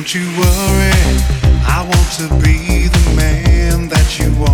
Don't you worry, I want to be the man that you are.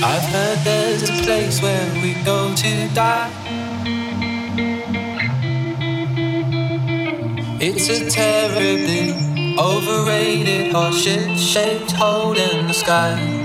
I've heard there's a place where we go to die. It's a terribly overrated horseshit shaped hole in the sky.